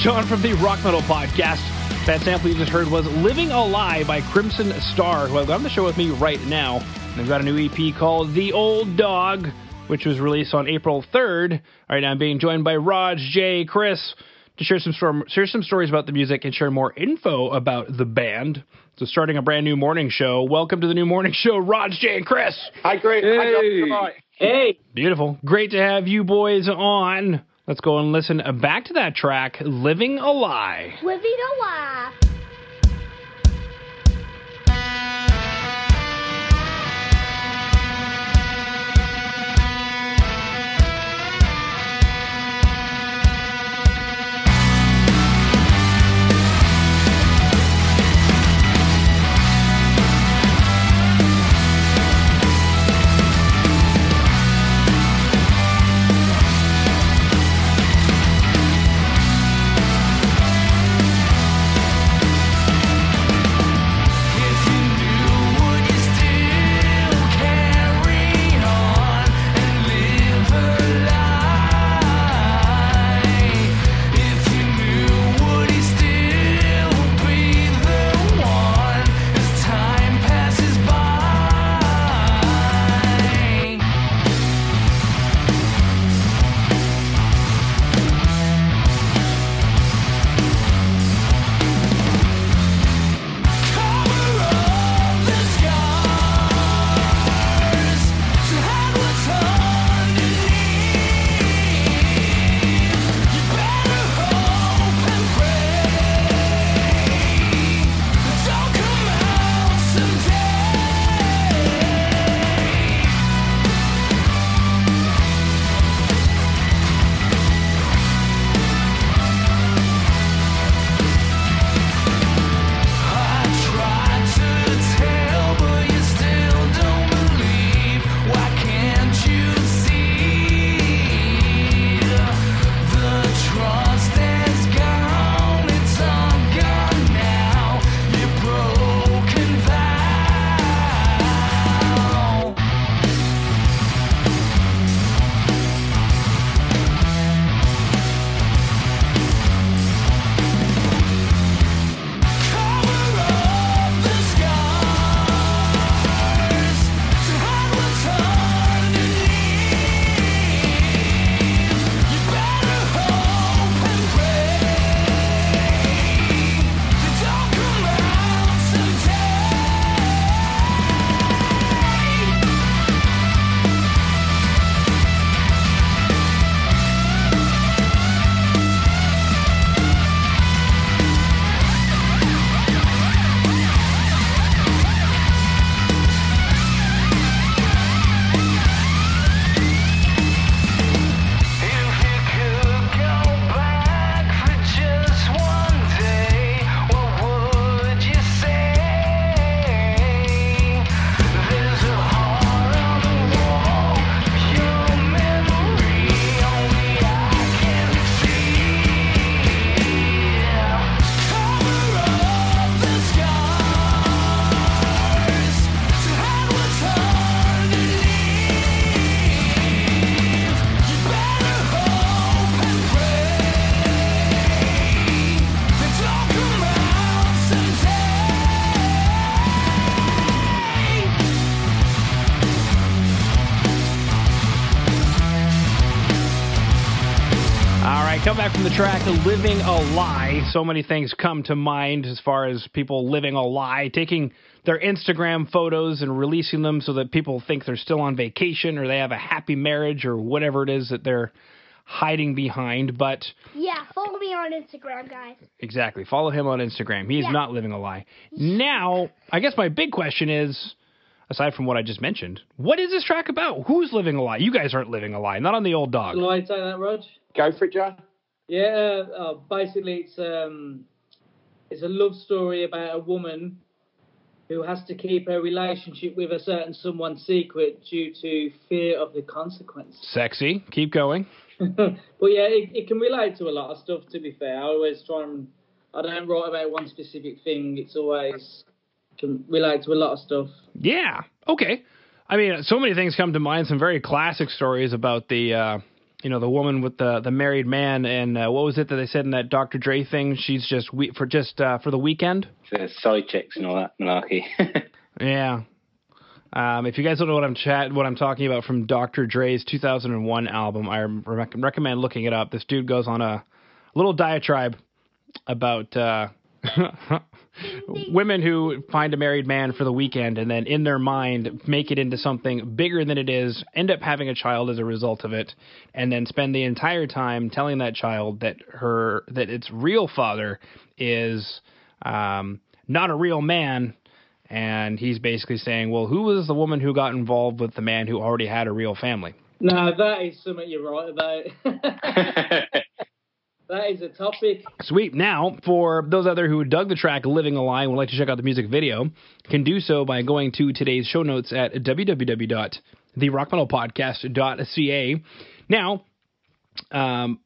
This is John from the Rock Metal Podcast. That sample you just heard was Living a Lie by Crimson Star, who I've got on the show with me right now. They've got a new EP called The Old Dog, which was released on April 3rd. All right, now I'm being joined by Raj, Jay, Chris to share some, storm, share some stories about the music and share more info about the band. So, starting a brand new morning show. Welcome to the new morning show, Raj, Jay, and Chris. Hi, great. Hey. Hi, Hey, Beautiful. Great to have you boys on. Let's go and listen back to that track, Living a Lie. Living a life. Come back from the track, Living a Lie. So many things come to mind as far as people living a lie, taking their Instagram photos and releasing them so that people think they're still on vacation or they have a happy marriage or whatever it is that they're hiding behind. But Yeah, follow me on Instagram, guys. Exactly. Follow him on Instagram. He is Yeah. not living a lie. Now, I guess my big question is aside from what I just mentioned, what is this track about? Who's living a lie? You guys aren't living a lie. Not on the old dog. Can I take that, Raj? Go for it, John. Yeah, uh, basically it's um, it's a love story about a woman who has to keep her relationship with a certain someone secret due to fear of the consequence. Sexy. Keep going. but yeah, it, it can relate to a lot of stuff. To be fair, I always try and I don't write about one specific thing. It's always can relate to a lot of stuff. Yeah. Okay. I mean, so many things come to mind. Some very classic stories about the uh, you know, the woman with the the married man, and uh, what was it that they said in that Dr. Dre thing? She's just we- for just uh, for the weekend. The side chicks and all that malarkey. Yeah. Um, if you guys don't know what I'm chat, what I'm talking about from Dr. Dre's 2001 album, I rec- recommend looking it up. This dude goes on a little diatribe about uh, women who find a married man for the weekend and then in their mind make it into something bigger than it is, end up having a child as a result of it, and then spend the entire time telling that child that her that its real father is um, not a real man. And he's basically saying, well, who was the woman who got involved with the man who already had a real family? No, that is something you're right about. that is a topic. Sweet. Now, for those other who dug the track Living a Lie and would like to check out the music video, can do so by going to today's show notes at www.therockmetalpodcast.ca. Now, um,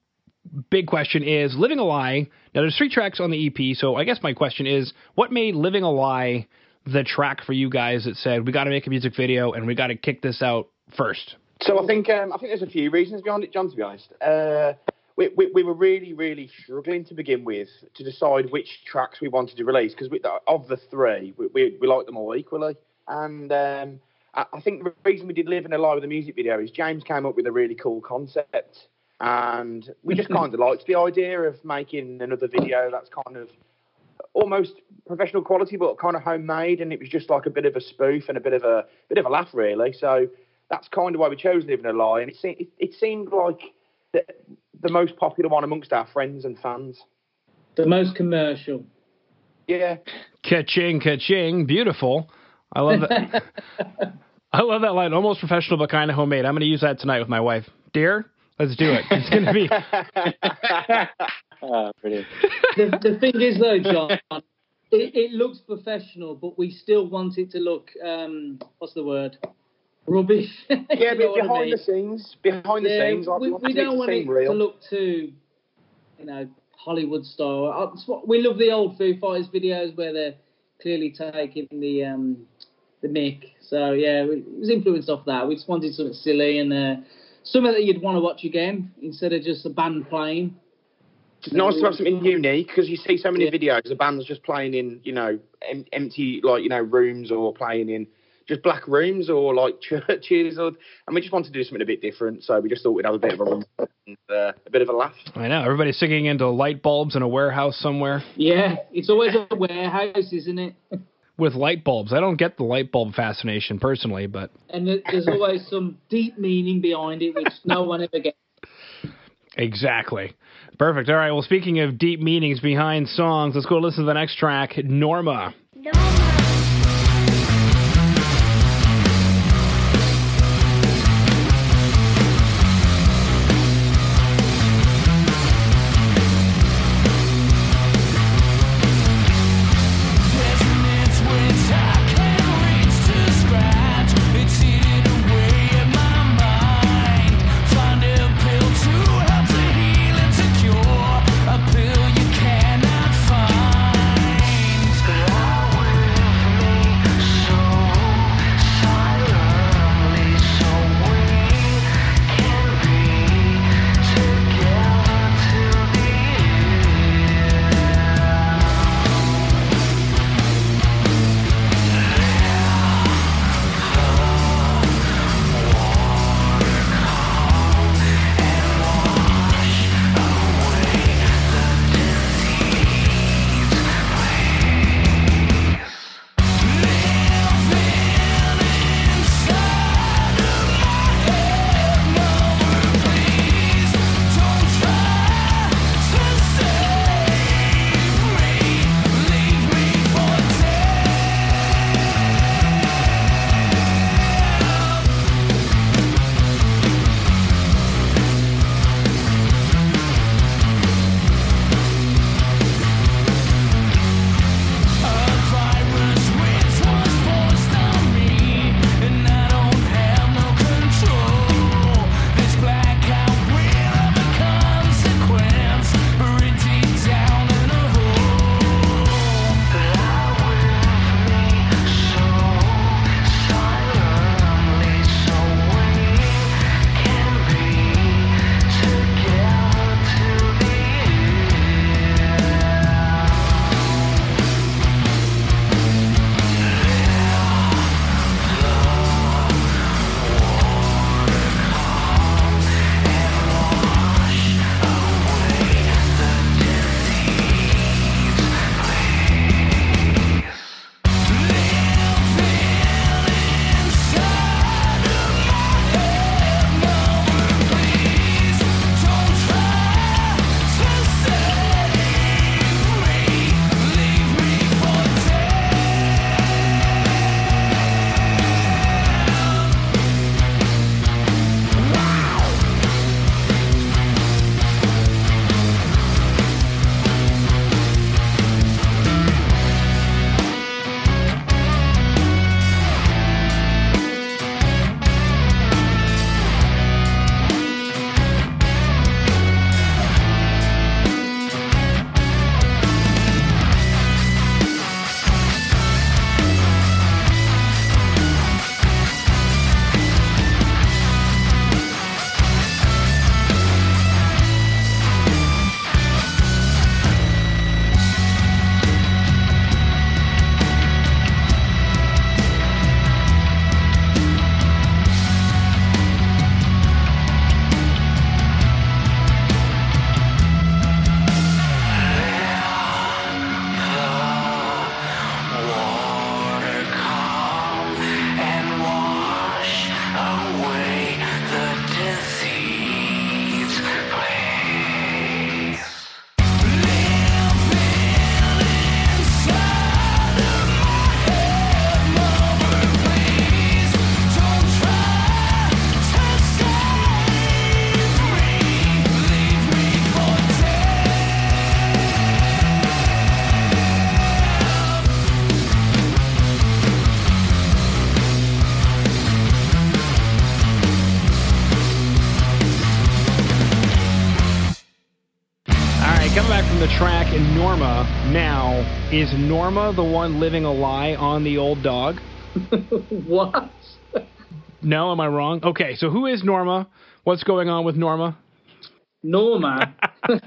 big question is Living a Lie. Now, there's three tracks on the EP, so I guess my question is what made Living a Lie the track for you guys that said, we got to make a music video and we got to kick this out first? So I think um, I think there's a few reasons behind it, John. To be honest, uh, we, we, we were really really struggling to begin with to decide which tracks we wanted to release because of the three, we, we, we like them all equally. And um, I, I think the reason we did Live in a Lie with the music video is James came up with a really cool concept, and we just kind of liked the idea of making another video that's kind of almost professional quality, but kind of homemade, and it was just like a bit of a spoof and a bit of a bit of a laugh, really. So that's kind of why we chose Living a Lie, and it, se- it, it seemed like the, the most popular one amongst our friends and fans. The most commercial. Yeah, Ka-ching, ka-ching. Beautiful. I love that. I love that line. Almost professional, but kind of homemade. I'm going to use that tonight with my wife. Dear, let's do it. It's going to be. oh, brilliant. the, the thing is, though, John, it, it looks professional, but we still want it to look, um, what's the word? Rubbish. yeah, but what I behind mean? the scenes, behind the scenes, like, we, we don't want it real. to look too, you know, Hollywood style. Uh, We love the old Foo Fighters videos where they're clearly taking the um, the mic. So yeah, it was influenced off that. We just wanted something silly and uh, something that you'd want to watch again instead of just a band playing. It's nice to have something unique because you see so many Yeah. videos of bands just playing in, you know, em- empty like you know rooms or playing in just black rooms or like churches, or and we just wanted to do something a bit different. So we just thought we'd have a bit of a run and, uh, a bit of a laugh. I know. Everybody's singing into light bulbs in a warehouse somewhere Yeah, it's always a warehouse, isn't it? with light bulbs. I don't get the light bulb fascination personally, but And there's always some deep meaning behind it, which no one ever gets. exactly. Perfect. All right. Well, speaking of deep meanings behind songs, let's go listen to the next track, Norma. The track Norma now. Is Norma the one living a lie on the old dog? what? No, am I wrong? Okay, so who is Norma? What's going on with Norma? Norma. uh,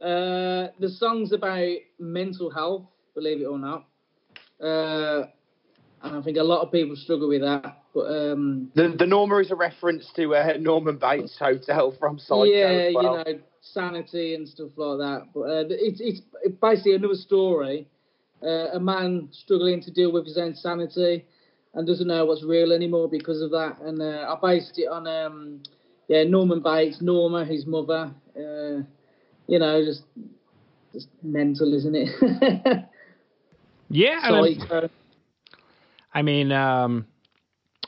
the song's about mental health, believe it or not. Uh, and I think a lot of people struggle with that. But um, The, the Norma is a reference to uh, Norman Bates Hotel from Psycho. yeah, as well. you know, sanity and stuff like that. But uh, it's it's basically another story. Uh, a man struggling to deal with his own sanity and doesn't know what's real anymore because of that. And uh, I based it on um, yeah Norman Bates, Norma, his mother. Uh, you know, just just mental, isn't it? Yeah, and I'm- Psycho. I mean, um,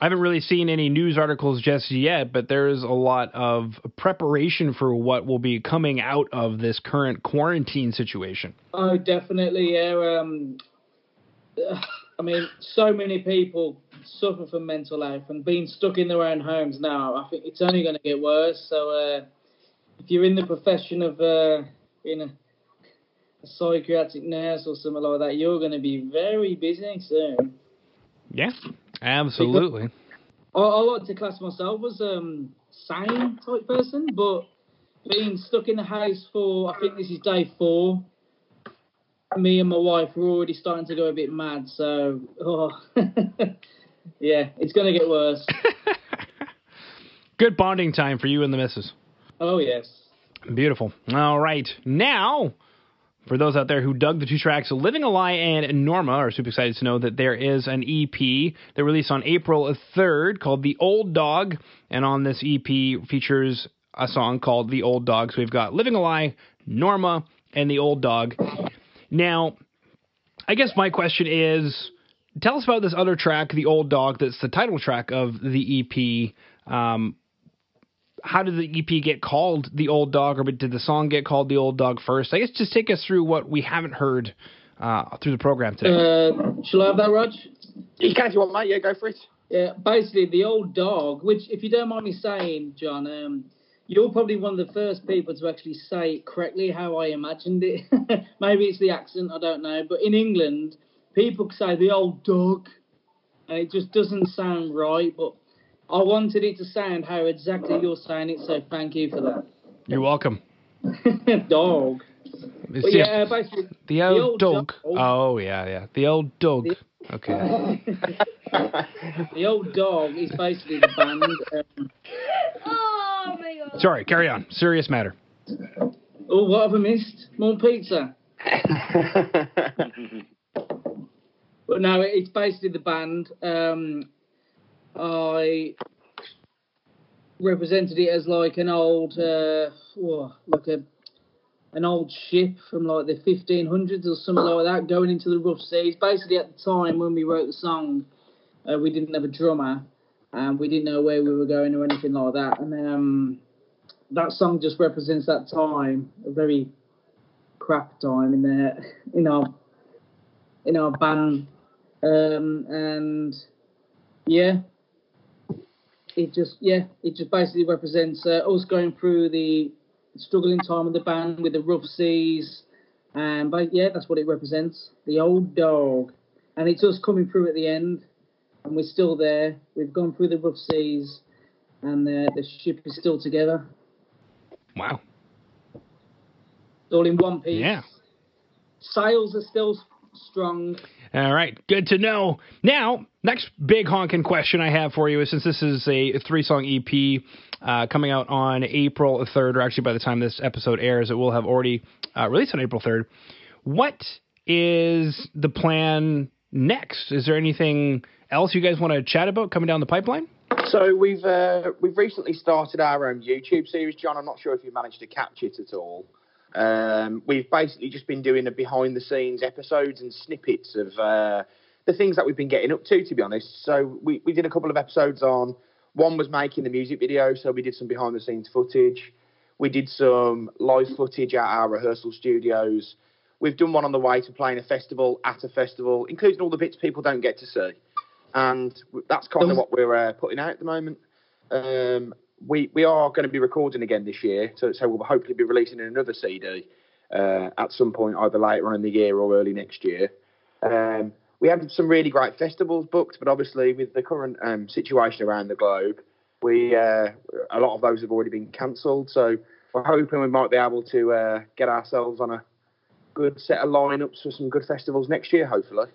I haven't really seen any news articles just yet, but there is a lot of preparation for what will be coming out of this current quarantine situation. Oh, definitely, yeah. Um, I mean, so many people suffer from mental health and being stuck in their own homes now. I think it's only going to get worse. So, uh, if you're in the profession of uh, being a, a psychiatric nurse or something like that, you're going to be very busy soon. Yeah, absolutely. I, I like to class myself as um sane type person, but being stuck in the house for I think this is day four. Me and my wife were already starting to go a bit mad, so oh yeah, it's gonna get worse. Good bonding time for you and the missus. Oh yes. Beautiful. All right. Now, for those out there who dug the two tracks, Living a Lie and Norma are super excited to know that there is an EP that released on April 3rd called The Old Dog. And on this EP features a song called The Old Dog. So we've got Living a Lie, Norma, and The Old Dog. Now, I guess my question is tell us about this other track, The Old Dog, that's the title track of the EP. Um, how did the EP get called The Old Dog, or did the song get called The Old Dog first? I guess just take us through what we haven't heard uh, through the program today. Uh, shall I have that, Raj? You can if you want, mate. Yeah, go for it. Yeah, basically the old dog, which if you don't mind me saying, John, um, you're probably one of the first people to actually say it correctly how I imagined it. Maybe it's the accent, I don't know. But in England, people say the old dog, and it just doesn't sound right. But I wanted it to sound how exactly you're saying it, so thank you for that. You're welcome. dog. It's But the, yeah, uh, basically, the old, old dog. dog. Oh, yeah, yeah. The old dog. The- Okay. the old dog is basically the band. Um, Oh my god. Sorry, carry on. Serious matter. oh, what have I missed? More pizza. But no, it's basically the band. Um, I represented it as like an old, uh, like a an old ship from like the 1500s or something like that, going into the rough seas. Basically, at the time when we wrote the song, uh, we didn't have a drummer, and we didn't know where we were going or anything like that. And um, that song just represents that time, a very crap time in there, in our in our band, um, and yeah, it just yeah, it just basically represents uh, us going through the struggling time of the band with the rough seas, and but yeah, that's what it represents, the old dog, and it's us coming through at the end, and we're still there. We've gone through the rough seas, and uh, the ship is still together. Wow. It's all in one piece. Yeah. Sails are still strong. All right, good to know. Now, next big honking question I have for you is since this is a three song EP uh, coming out on April 3rd, or actually by the time this episode airs, it will have already uh, released on April 3rd. What is the plan next? Is there anything else you guys want to chat about coming down the pipeline? So we've uh, we've recently started our own YouTube series, John. I'm not sure if you managed to catch it at all. Um, we've basically just been doing the behind the scenes episodes and snippets of uh, the things that we've been getting up to. To be honest, so we, we did a couple of episodes on. One was making the music video, so we did some behind the scenes footage. We did some live footage at our rehearsal studios. We've done one on the way to playing a festival at a festival, including all the bits people don't get to see and that's kind of what we're uh, putting out at the moment. Um, we we are going to be recording again this year, so so we'll hopefully be releasing another CD. uh, at some point, either later on in the year or early next year. Um, we had some really great festivals booked, but obviously with the current um, situation around the globe, we uh, a lot of those have already been cancelled. So we're hoping we might be able to uh, get ourselves on a good set of lineups for some good festivals next year, hopefully.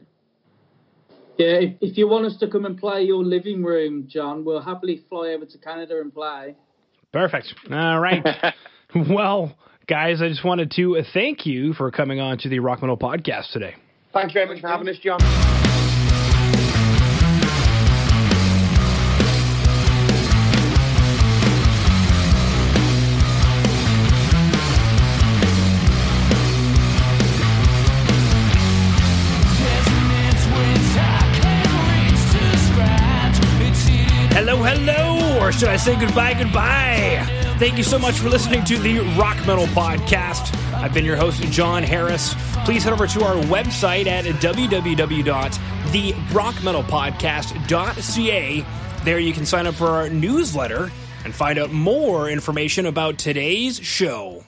Yeah, if, if you want us to come and play your living room, John, we'll happily fly over to Canada and play. Perfect. All right. well, guys, I just wanted to thank you for coming on to the Rock Metal Podcast today. Thank you very much for having us, John. Should I say goodbye, goodbye? Thank you so much for listening to the Rock Metal Podcast. I've been your host, John Harris. Please head over to our website at www.therockmetalpodcast.ca. There you can sign up for our newsletter and find out more information about today's show.